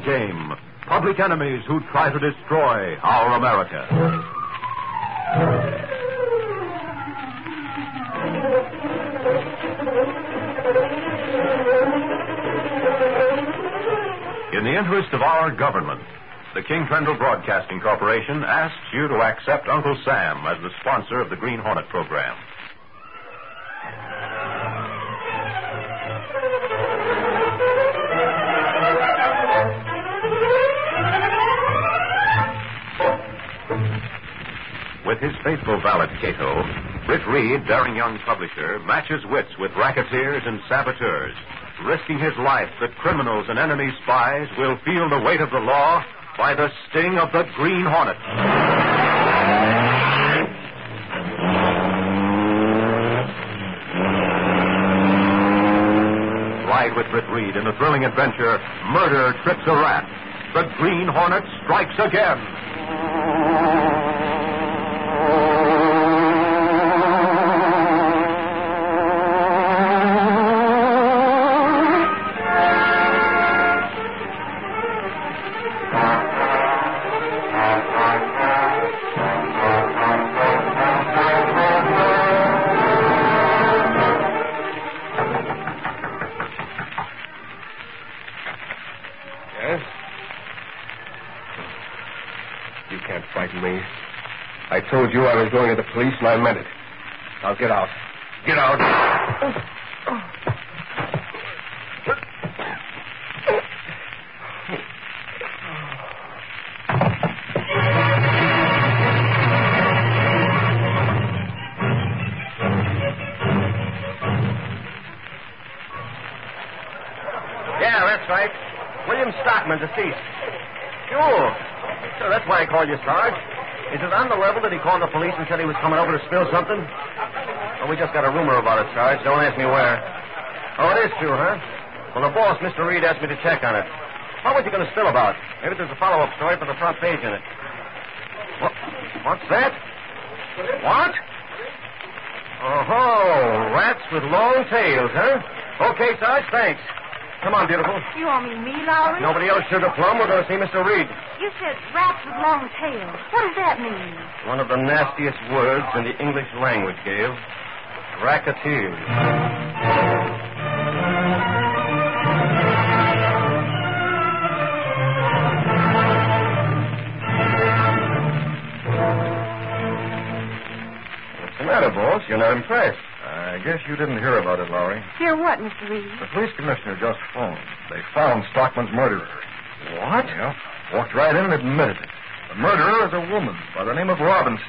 game. Public enemies who try to destroy our America. In the interest of our government, the King Trendle Broadcasting Corporation asks you to accept Uncle Sam as the sponsor of the Green Hornet program. Faithful valet, Cato, Britt Reed, daring young publisher, matches wits with racketeers and saboteurs, risking his life that criminals and enemy spies will feel the weight of the law by the sting of the Green Hornet. Ride with Britt Reed in the thrilling adventure Murder Trips a Rat. The Green Hornet strikes again. You can't frighten me. I told you I was going to the police, and I meant it. Now get out. Get out. Yeah, that's right. William Stockman, deceased. Sure. Sure, that's why I called you, Sarge. Is it on the level that he called the police and said he was coming over to spill something? Well, we just got a rumor about it, Sarge. Don't ask me where. Oh, it is true, huh? Well, the boss, Mr. Reed, asked me to check on it. What was he going to spill about? Maybe there's a follow-up story for the front page in it. What? What's that? What? Oh, rats with long tails, huh? Okay, Sarge, thanks. Come on, beautiful. You all mean me, Lowry? Nobody else should have plumb. We're going to see Mr. Reed. You said rats with long tails. What does that mean? One of the nastiest words in the English language, Gail. Racketeers. What's the matter, boss? You're not impressed. I guess you didn't hear about it, Lowry. Hear what, Mr. Reed? The police commissioner just phoned. They found Stockman's murderer. What? Yeah. Walked right in and admitted it. The murderer is a woman by the name of Robinson.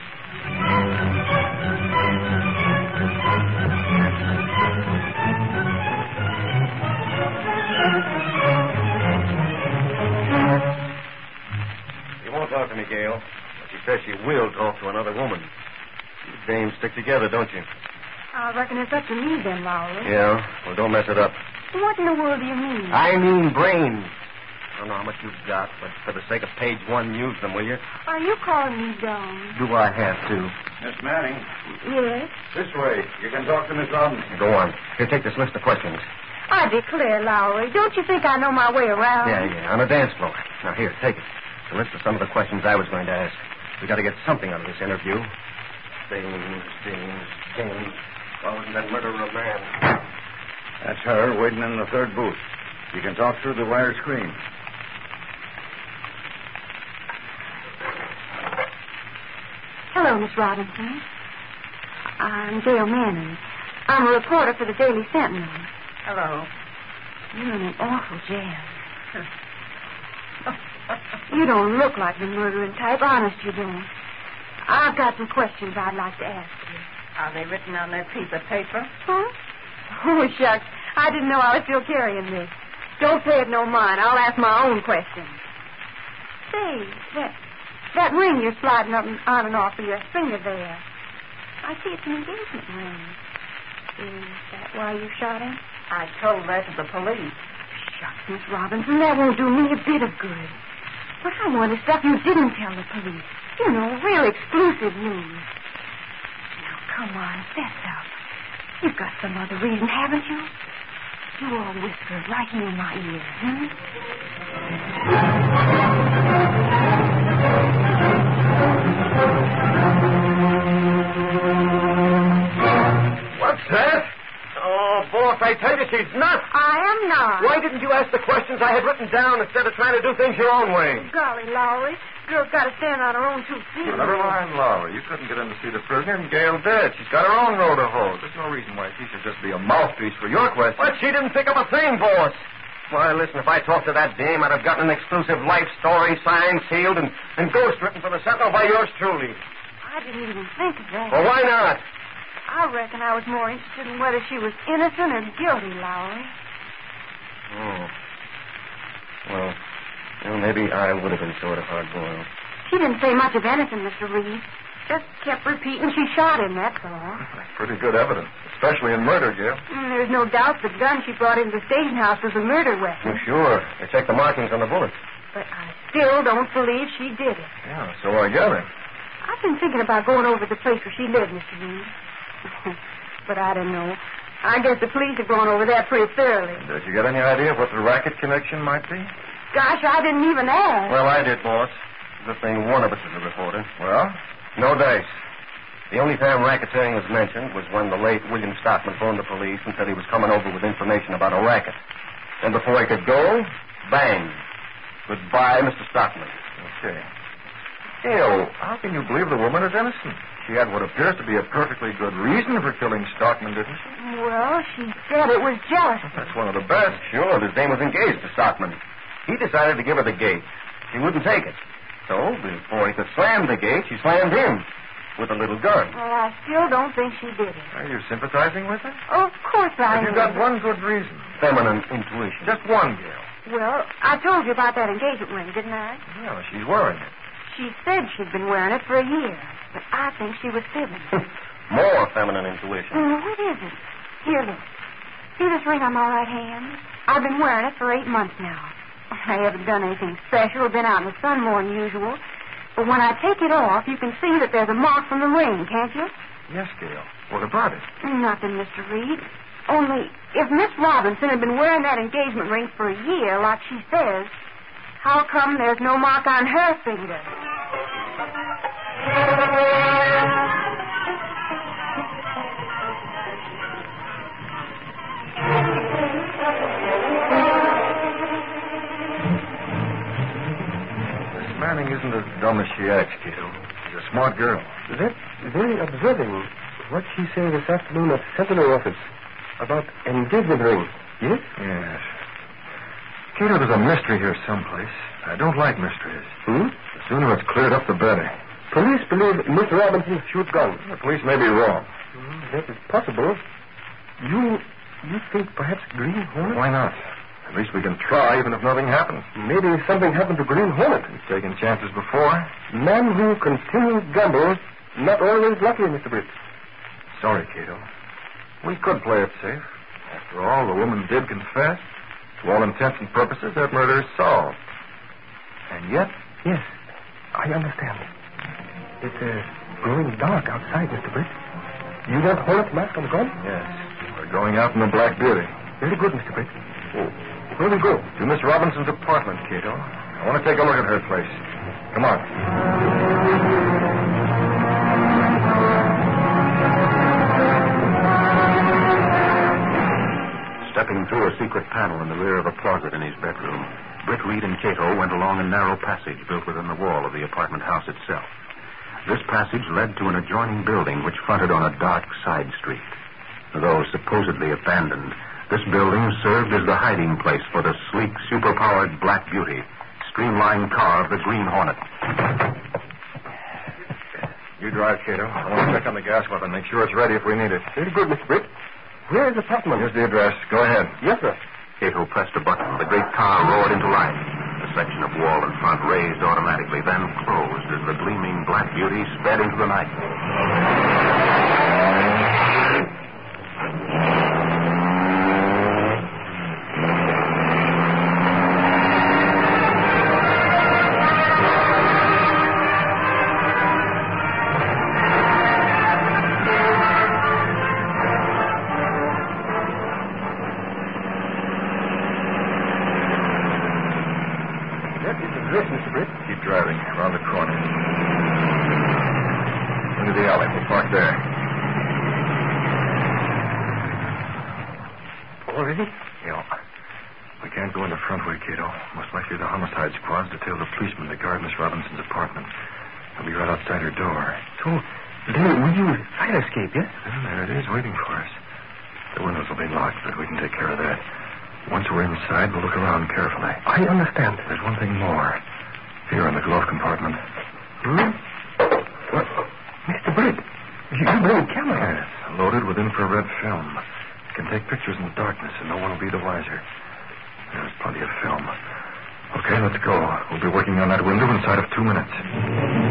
She won't talk to me, Gail. But she says she will talk to another woman. You dames stick together, don't you? I reckon it's up to me then, Lowry. Yeah. Well, don't mess it up. What in the world do you mean? I mean brains. I don't know how much you've got, but for the sake of page one, use them, will you? Are you calling me dumb? Do I have to? Miss Manning, Yes. this way. You can talk to Miss Robinson. Go on. Here, take this list of questions. I declare, Lowry, don't you think I know my way around? Yeah, yeah, on a dance floor. Now, here, take it. It's a list of some of the questions I was going to ask. We got to get something out of this interview. Things, things, things. Why wasn't that murderer a man? That's her waiting in the third booth. You can talk through the wire screen. Hello, Miss Robinson. I'm Gail Manning. I'm a reporter for the Daily Sentinel. Hello. You're in an awful jam. You don't look like the murdering type. Honest, you don't. I've got some questions I'd like to ask you. Are they written on that piece of paper? Huh? Oh, shucks. I didn't know I was still carrying this. Don't pay it no mind. I'll ask my own questions. Say, that, that ring you're sliding up and on and off of your finger there. I see it's an engagement ring. Is that why you shot him? I told that to the police. Shucks, Miss Robinson, that won't do me a bit of good. But I wanted stuff you didn't tell the police. You know, real exclusive news. Now, come on, fess up. You've got some other reason, haven't you? you all whisper right here in my ear, hmm? What's that? Oh, boss, I tell you, she's nuts. I am not. Why didn't you ask the questions I had written down instead of trying to do things your own way? Golly, Lowry. Girl's got to stand on her own two feet. Well, never mind, Lowry. You couldn't get in to see the prisoner, and Gail did. She's got her own road to hoe. There's no reason why she should just be a mouthpiece for your questions. But she didn't think of a thing, boss. Why, listen, if I talked to that dame, I'd have gotten an exclusive life story signed, sealed, and, and ghost written for the Sentinel by yours truly. I didn't even think of that. Well, why not? I reckon I was more interested in whether she was innocent or guilty, Lowry. Oh. Well, well, maybe I would have been sort of hard boiled. She didn't say much of anything, Mr. Reed. Just kept repeating she shot him, that's all. That's pretty good evidence, especially in murder, Gail. Mm, there's no doubt the gun she brought into the station house was a murder weapon. Well, sure. I checked the markings on the bullets. But I still don't believe she did it. Yeah, so I gather. I've been thinking about going over to the place where she lived, Mr. Reed. but I don't know. I guess the police have gone over there pretty thoroughly. Did you get any idea of what the racket connection might be? Gosh, I didn't even ask. Well, I did, boss. Good thing one of us is a reporter. Well, No dice. The only time racketeering was mentioned was when the late William Stockman phoned the police and said he was coming over with information about a racket. And before he could go, bang. Goodbye, Mr. Stockman. okay. Gail, oh, how can you believe the woman is innocent? She had what appears to be a perfectly good reason for killing Stockman, didn't she? Well, she said it was jealousy. That's one of the best. Sure, this dame was engaged to Stockman. He decided to give her the gate. She wouldn't take it. So, before he could slam the gate, she slammed him with a little gun. Well, I still don't think she did it. Are you sympathizing with her? Of course I am. you am. got one good reason? Feminine intuition. Just one, Gail. Well, I told you about that engagement ring, didn't I? Yeah, she's wearing it. She said she'd been wearing it for a year, but I think she was fibbing. More feminine intuition. Mm, what is it? Here, look. See this ring on my right hand? I've been wearing it for eight months now. I haven't done anything special or been out in the sun more than usual. But when I take it off, you can see that there's a mark from the ring, can't you? Yes, Gail. What about it? Nothing, Mr. Reed. Only, if Miss Robinson had been wearing that engagement ring for a year, like she says, how come there's no mark on her finger? Manning isn't as dumb as she acts, Gail. She's a smart girl. That's very observing. What she say this afternoon at Sentinel office about engagement ring. Yes? Yes. Cato, there's a mystery here someplace. I don't like mysteries. Hmm? The sooner it's cleared up, the better. Police believe Miss Robinson shoot gun. The police may be wrong. That is possible. You you think perhaps Green Hornet? Why not? At least we can try, even if nothing happens. Maybe something happened to Green Hornet. We've taken chances before. Men who continues gamble, not always lucky, Mr. Britt. Sorry, Cato. We could play it safe. After all, the woman did confess. To all intents and purposes, that murder is solved. And yet, Yes, I understand. It's uh, growing dark outside, Mr. Britt. You want Hornet's mask on the gun? yes, we're going out in the Black Beauty. Very good, Mr. Britt. Oh, Where we go? to Miss Robinson's apartment, Cato. I want to take a look at her place. Come on. Stepping through a secret panel in the rear of a closet in his bedroom, Britt Reed and Cato went along a narrow passage built within the wall of the apartment house itself. This passage led to an adjoining building which fronted on a dark side street. Though supposedly abandoned, this building served as the hiding place for the sleek, superpowered Black Beauty, streamlined car of the Green Hornet. You drive, Cato. I want to check on the gas weapon, make sure it's ready if we need it. Very good, Mr. Britt. Where is the apartment? Here's the address. Go ahead. Yes, sir. Cato pressed a button. The great car roared into life. The section of wall in front raised automatically, then closed as the gleaming Black Beauty sped into the night. Into the alley. We'll park there. Already? Yeah. We can't go in the front way, Cato. Most likely the homicide squad's detailed the policeman to guard Miss Robinson's apartment. I'll be right outside her door. So, Lieutenant, will you fire escape, yes? Yeah, there it is, waiting for us. The windows will be locked, but we can take care of that. Once we're inside, we'll look around carefully. I understand. There's one thing more. Here in the glove compartment. Hmm? Britt, you a camera. Yes, loaded with infrared film. Can take pictures in the darkness, and no one will be the wiser. There's plenty of film. Okay, let's go. We'll be working on that window inside of two minutes.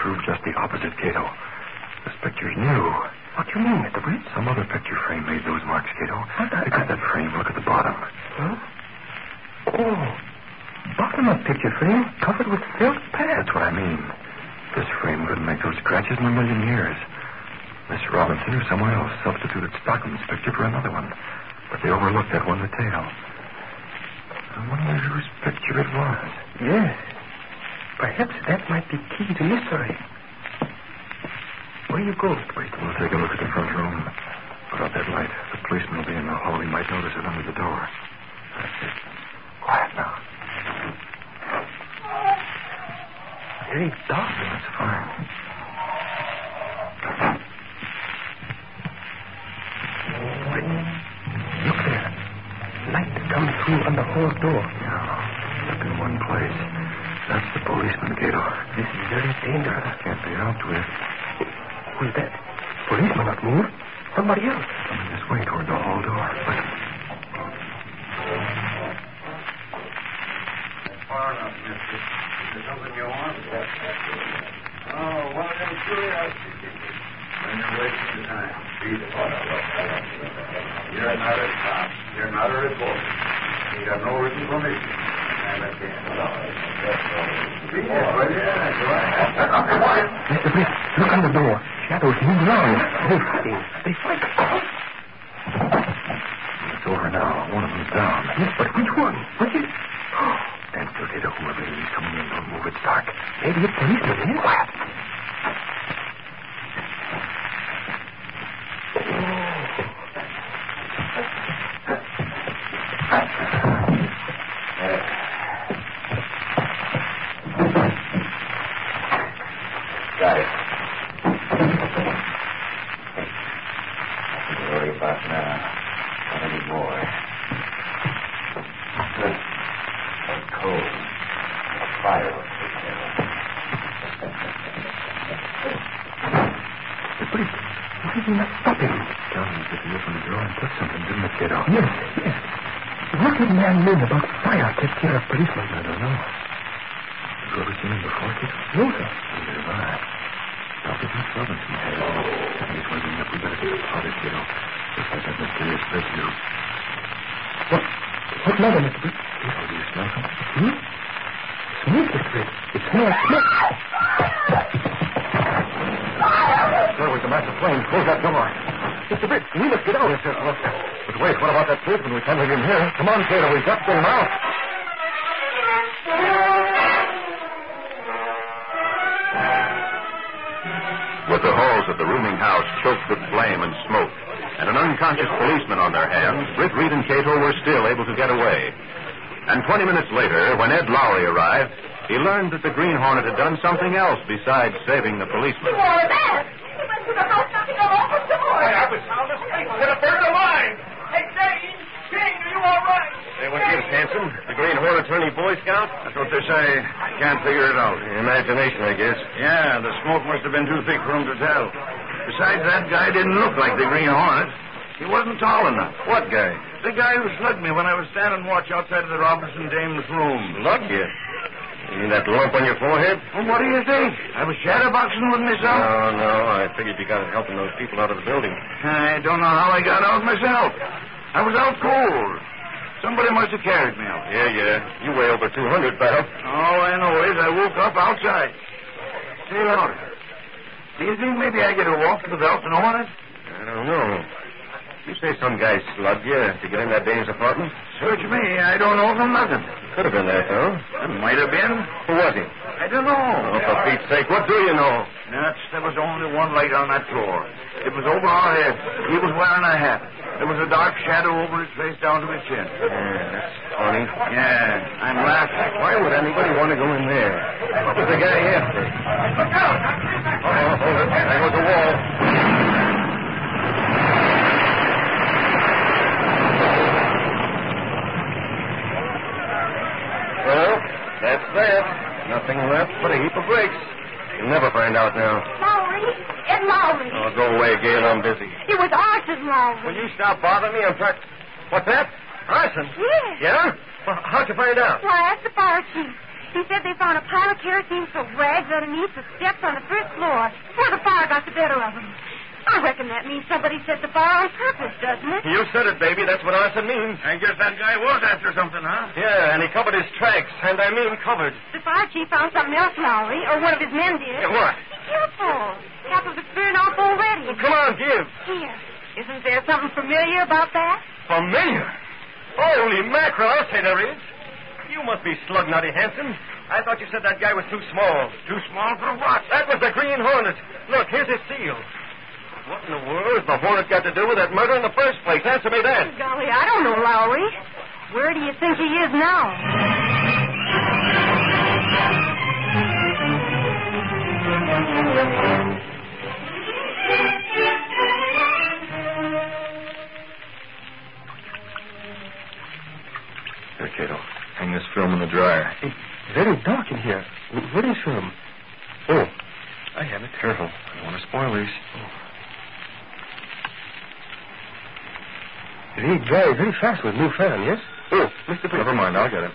Scratches prove just the opposite, Cato. This picture's new. What do you mean, Mr. Britt? Some other picture frame made those marks, Cato. What? Look at that frame. Look at the bottom. Huh? Oh, bottom of picture frame covered with felt pad. That's what I mean. This frame couldn't make those scratches in a million years. Miss Robinson or someone else substituted Stockman's picture for another one. But they overlooked that one detail. I wonder whose picture it was. Yes. Perhaps that might be key to mystery. Where you go. Britt? We'll take a look at the front room. Put out that light. The policeman will be in the hall. He might notice it under the door. Quiet now. Very dark. That's fine. Look there. Light comes through on the hall door. Yeah. Stuck in one place. That's the policeman, Cato. This is very dangerous. Can't be helped with. Who's that? Policeman not move. Somebody else. Coming this way toward the hall door. Listen. Far enough, mister. Is there something you want? Oh, one of them curiosities. Then you're wasting your time. You're not a cop. You're not a reporter. You have no written permission. Mr. Britt, look on the door. Shadows move around. They're. They fight. It's over now. One of them's down. Yes, but which one? Which is... Stand still, Cato. Whoever it is coming in, don't move. It's dark. Maybe it's policeman, eh? Quiet. Got it. Don't worry about now. Not anymore. Good. That's cold. A fire will take care of it. The police. Why did you not stop him? Sounded as if he opened the door and took something, didn't it, Cato? Yes, yes. What did man mean about fire take care of policeman? I don't know. Have you ever seen him before, Kid? No, sir. Neither have I. Dr. Miss Robinson had it. He's waiting up. We better get it started, Cato. Just like that mysterious rescue. What? What matter, Mr. Britt? Cato, do you smell something? Hmm? Smoke, Mr. Britt. It smells smoke. There was a massive flame. Close that door. Mr. Britt, we must get out. Yes, yes, look. But wait, what about that policeman? We can't leave him here. Come on, Cato. We've got to get him out. With the of the rooming house choked with flame and smoke, and an unconscious policeman on their hands, Britt Reed and Cato were still able to get away. And 20 minutes later, when Ed Lowry arrived, he learned that the Green Hornet had done something else besides saving the policeman. More of that. He went to the house knocking on all the doors. I was sound asleep. Could have burned alive. Hey, Jane! Jane, are you all right? Say, what gives, Hanson? The Green Hornet turning Boy Scout? That's what they say. I can't figure it out. Imagination, I guess. Yeah, the smoke must have been too thick for him to tell. Besides, that guy didn't look like the Green Hornet. He wasn't tall enough. What guy? The guy who slugged me when I was standing watch outside of the Robinson dame's room. Slug you? You mean that lump on your forehead? Well, what do you think? I was shadowboxing with myself. No, no. I figured you got it helping those people out of the building. I don't know how I got out myself. I was out cold. Somebody must have carried me out. Yeah, yeah. You weigh over 200, pal. All I know is I woke up outside. Say, Lowry, do you think maybe I get a walk to the belt Velton Hornet? I don't know. You say some guy slugged you to get in that dame's apartment? Search me. I don't know from nothing. Could have been that, though. It might have been. Who was he? I don't know. Oh, for Pete's sake, what do you know? Nuts, there was only one light on that floor. It was over our heads. He was wearing a hat. There was a dark shadow over his face down to his chin. Yeah, that's funny. Yeah, I'm laughing. Why would anybody want to go in there? What was the guy after? Look out! Oh. There was a wall. Well, that's that. Nothing left but a heap of bricks. You'll never find out now. Lowry. Ed Lowry. Oh, go away, Gail. I'm busy. It was arson, Lowry. Will you stop bothering me? I'm trying. What's that? Arson? Yes. Yeah? Well, how'd you find out? Well, I asked the fire chief. He said they found a pile of kerosene for rags underneath the steps on the first floor before the fire got the better of them. I reckon that means somebody set the fire on purpose, doesn't it? You said it, baby. That's what arson means. I guess that guy was after something, huh? Yeah, and he covered his tracks, and I mean covered. The fire chief found something else, Lowry, or one of his men did. Yeah, what? Be careful. Half of it's burned off already. Well, come on, give. Here. Isn't there something familiar about that? Familiar? Holy mackerel, I'll say there is. You must be slug nutty, Hanson. I thought you said that guy was too small. Too small for what? That was the Green Hornet. Look, here's his seal. What in the world has the Hornet got to do with that murder in the first place? Answer me that. Golly, I don't know, Lowry. Where do you think he is now? Here, Cato. Hang this film in the dryer. It's very dark in here. What is film? Oh, I have it. Careful. I don't want to spoil these. They dry very fast with new fan, yes? Oh, Mr. Never mind. I'll get it.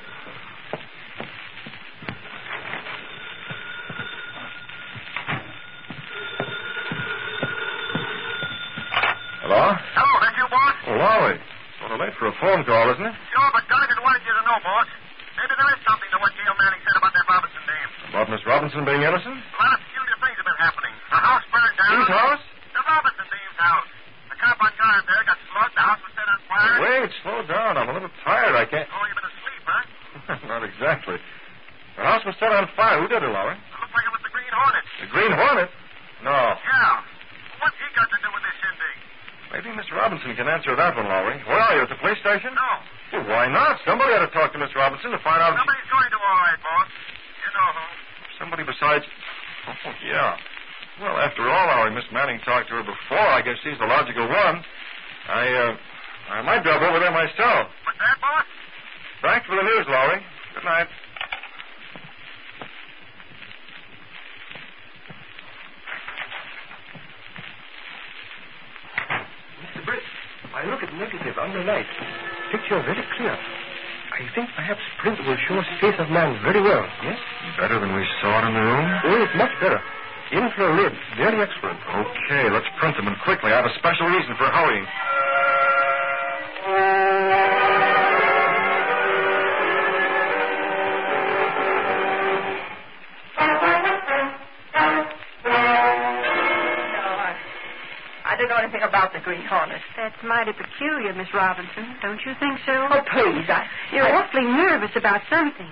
Hello? Hello, that you, boss? Oh, Lowry. Sort of late for a phone call, isn't it? Sure, but Donegan wanted you to know, boss. Maybe there is something to what Gail Manning said about that Robinson dame. About Miss Robinson being innocent? A lot of peculiar things have been happening. A house burned down. Whose house? The Robinson dame's house. The cop on guard there got slugged. The house was set on fire. Wait, slow down. I'm a little tired. I can't. Oh, you've been asleep, huh? Not exactly. The house was set on fire. Who did it, Lowry? It looked like it was the Green Hornet. The Green Hornet? No. Yeah. What's he got to do with this shindig? Maybe Miss Robinson can answer that one, Lowry. Where are you? At the police station? No. Well, why not? Somebody ought to talk to Miss Robinson to find out. Somebody's going to, all right, boss. You know who. Somebody besides. Oh, yeah. Well, after all, Lowry, Miss Manning talked to her before. I guess she's the logical one. I, uh, I might drop over there myself. What's that, boss? Thanks for the news, Lowry. Good night. Mr. Britt, I look at negative under light. Picture very clear. I think perhaps print will show us face of man very well, yes? Better than we saw it in the room? Oh, it's much better. Infrared, very excellent. Okay, let's print them and quickly. I have a special reason for hurrying. About the Green Hornet. That's mighty peculiar, Miss Robinson. Don't you think so? Oh, please, I... You're I, awfully nervous about something.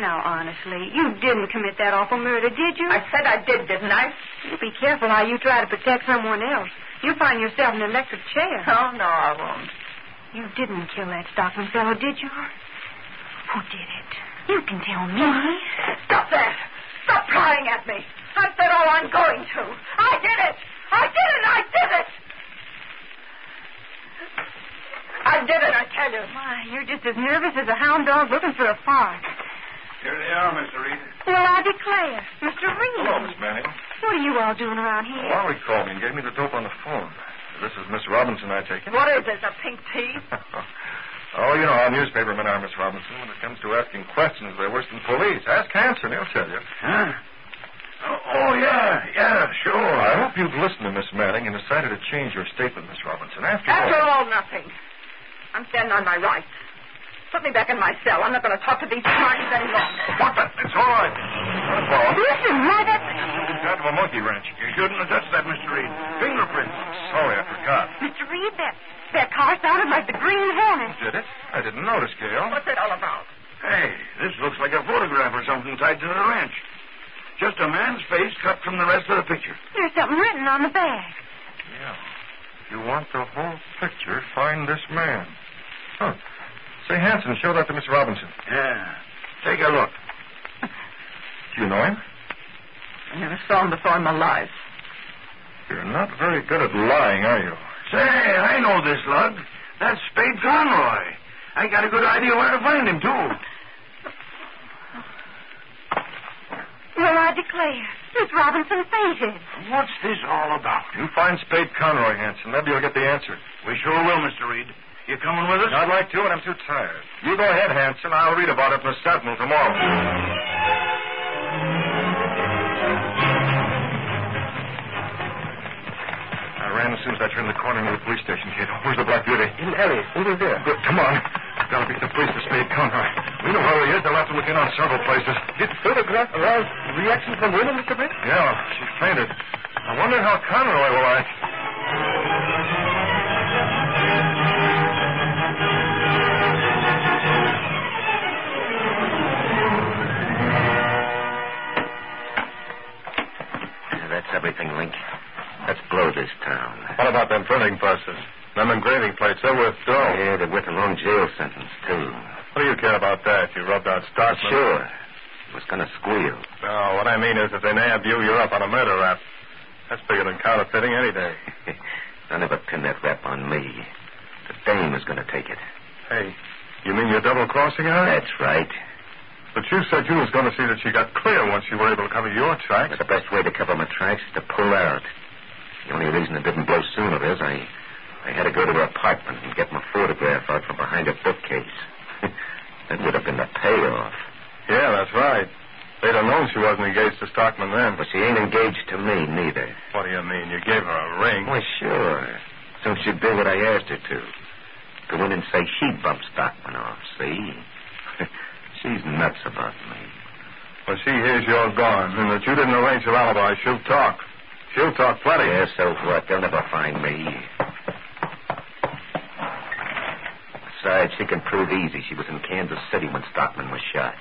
Now, honestly, you didn't commit that awful murder, did you? I said I did, didn't I? You be careful how you try to protect someone else. You'll find yourself in an electric chair. Oh, no, I won't. You didn't kill that Stockman fellow, did you? Who did it? You can tell me. Stop that. Stop prying at me. I've said all I'm going to. I did it. I did it. I did it. I did it, I tell you. Why, you're just as nervous as a hound dog looking for a fart. Here they are, Mr. Reed. Well, I declare. Mr. Reed. Hello, Miss Manning. What are you all doing around here? Wally called me and gave me the dope on the phone. This is Miss Robinson, I take it. What is this, a pink tea? oh, you know how newspapermen are, Miss Robinson. When it comes to asking questions, they're worse than police. Ask Hanson, he'll tell you. Huh? Oh, oh, yeah, yeah, sure. I hope you've listened to Miss Manning and decided to change your statement, Miss Robinson. After, After all... all, nothing. I'm standing on my rights. Put me back in my cell. I'm not going to talk to these smarties any longer. What the? It's all right. Not a problem. Listen, why that... It's kind of a monkey wrench. You shouldn't have touched that, Mr. Reed. Fingerprints. Sorry, I forgot. Mr. Reed, that, that car sounded like the Green Hornet. Did it? I didn't notice, Gail. What's it all about? Hey, this looks like a photograph or something tied to the wrench. Just a man's face cut from the rest of the picture. There's something written on the bag. Yeah. If you want the whole picture, find this man. Huh. Say, Hanson, show that to Miss Robinson. Yeah. Take a look. Do you know him? I never saw him before in my life. You're not very good at lying, are you? Say, I know this lug. That's Spade Conroy. I got a good idea where to find him, too. Well, I declare, Miss Robinson fainted. What's this all about? You find Spade Conroy, Hanson. Maybe you'll get the answer. We sure will, Mr. Reed. You coming with us? I'd like to, and I'm too tired. You go ahead, Hanson. I'll read about it in the Sentinel tomorrow. I ran as soon as I turned the corner near the police station, kid. Where's the Black Beauty? In the alley, over there. Good. Come on. Gotta beat the police to Spade Conroy. We know where he is. They'll have to look in on several places. Did photograph arouse reaction from women, Mr. Britt? Yeah, she fainted. I wonder how Conroy will act. That's everything, Link. Let's blow this town. What about them printing presses? Them engraving plates, they're worth dough. Oh, yeah, they're with a long jail sentence, too. What do you care about that? You rubbed out Stockman. Sure. I was going to squeal. No, what I mean is if they nabbed you, you're up on a murder rap. That's bigger than counterfeiting any day. Don't ever pin that rap on me. The dame is going to take it. Hey, you mean you're double-crossing her? That's right. But you said you was going to see that she got clear once you were able to cover your tracks. But the best way to cover my tracks is to pull out. The only reason it didn't blow sooner is I, I had to go to her apartment and get my photograph out from behind a bookcase. that would have been the payoff. Yeah, that's right. They'd have known she wasn't engaged to Stockman then. But she ain't engaged to me, neither. What do you mean? You gave her a ring. Why, sure. So she did what I asked her to. Go in and say she bumped Stockman off, see? She's nuts about me. When she hears you're gone and that you didn't arrange her alibi, she'll talk. She'll talk plenty. Yeah, so what? They'll never find me. Besides, she can prove easy she was in Kansas City when Stockman was shot.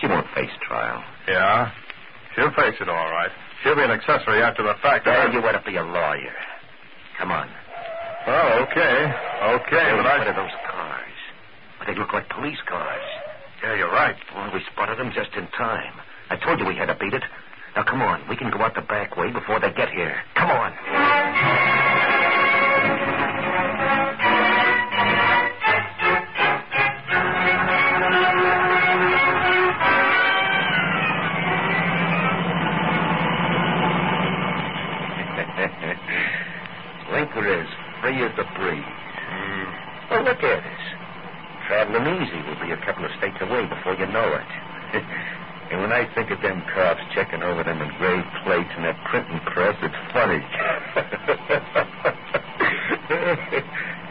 She won't face trial. Yeah? She'll face it all right. She'll be an accessory after the fact. Well, you ought to be a lawyer. Come on. Well, okay. Okay, Hey, but I... what are those cars? Well, they look like police cars. Yeah, you're right. Boy, we spotted them just in time. I told you we had to beat it. Now, come on. We can go out the back way before they get here. Come on. Linker is free as the breeze. Hmm. Well, look at us. Easy. We'll be a couple of states away before you know it. and when I think of them cops checking over them engraved plates and that printing press, it's funny.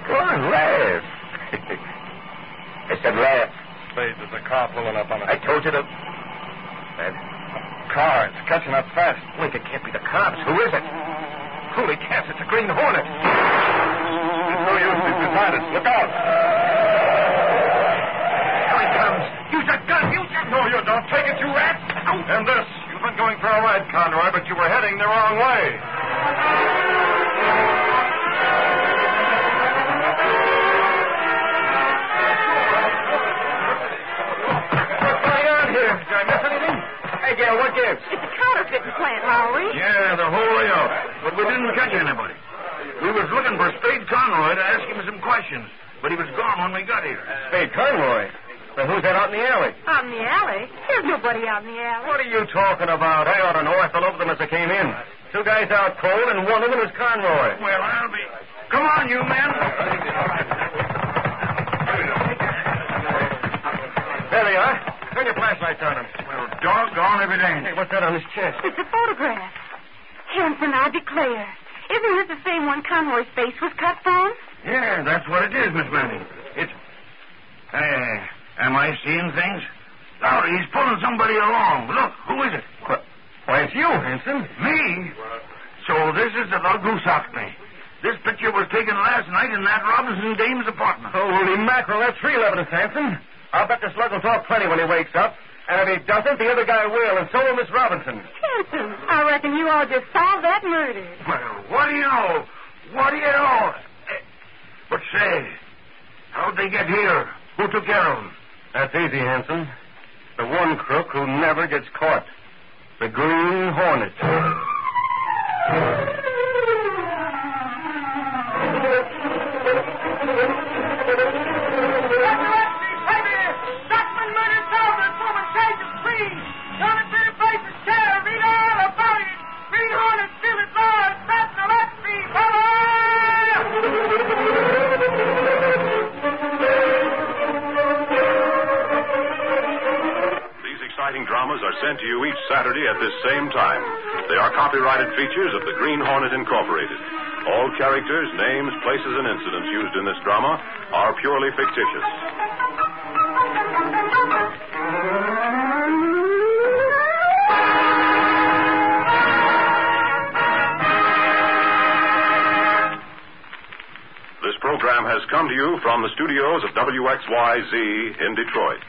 Go on, laugh. I said laugh. Spade, there's a car pulling up on us. I told you to. That car. It's catching up fast. Link, it can't be the cops. Who is it? Holy cats, it's a Green Hornet. Oh, it's no use. He's beside us. Look out. Take it, you rat. And this. You've been going for a ride, Conroy, but you were heading the wrong way. What's going on here? Did I miss anything? Hey, Gail, what gives? It's a counterfeiting plant, Lowry. Yeah, the whole way out. But we didn't catch anybody. We was looking for Spade Conroy to ask him some questions. but he was gone when we got here. Spade Conroy. But who's that out in the alley? Out in the alley? There's nobody out in the alley. What are you talking about? I ought to know. I fell over them as I came in. Two guys out cold, and one of them is Conroy. Well, I'll be. Come on, you men. There they are. Turn your flashlights on them. Well, doggone if it ain't. Hey, what's that on his chest? It's a photograph. Hanson, I declare. Isn't this the same one Conroy's face was cut from? Yeah, that's what it is, Miss Manning. It's. Hey, am I seeing things? Oh, he's pulling somebody along. Look, who is it? Why, it's you, Hanson. Me? So this is the lug who socked me. This picture was taken last night in that Robinson dame's apartment. Oh, holy mackerel, that's real evidence, Hanson. I'll bet the slug will talk plenty when he wakes up. And if he doesn't, the other guy will, and so will Miss Robinson. Hanson, I reckon you all just solved that murder. Well, what do you know? What do you know? Eh, But say, how'd they get here? Who took care of them? That's easy, Hanson. The one crook who never gets caught. The Green Hornet. Same time. They are copyrighted features of the Green Hornet Incorporated. All characters, names, places, and incidents used in this drama are purely fictitious. This program has come to you from the studios of WXYZ in Detroit.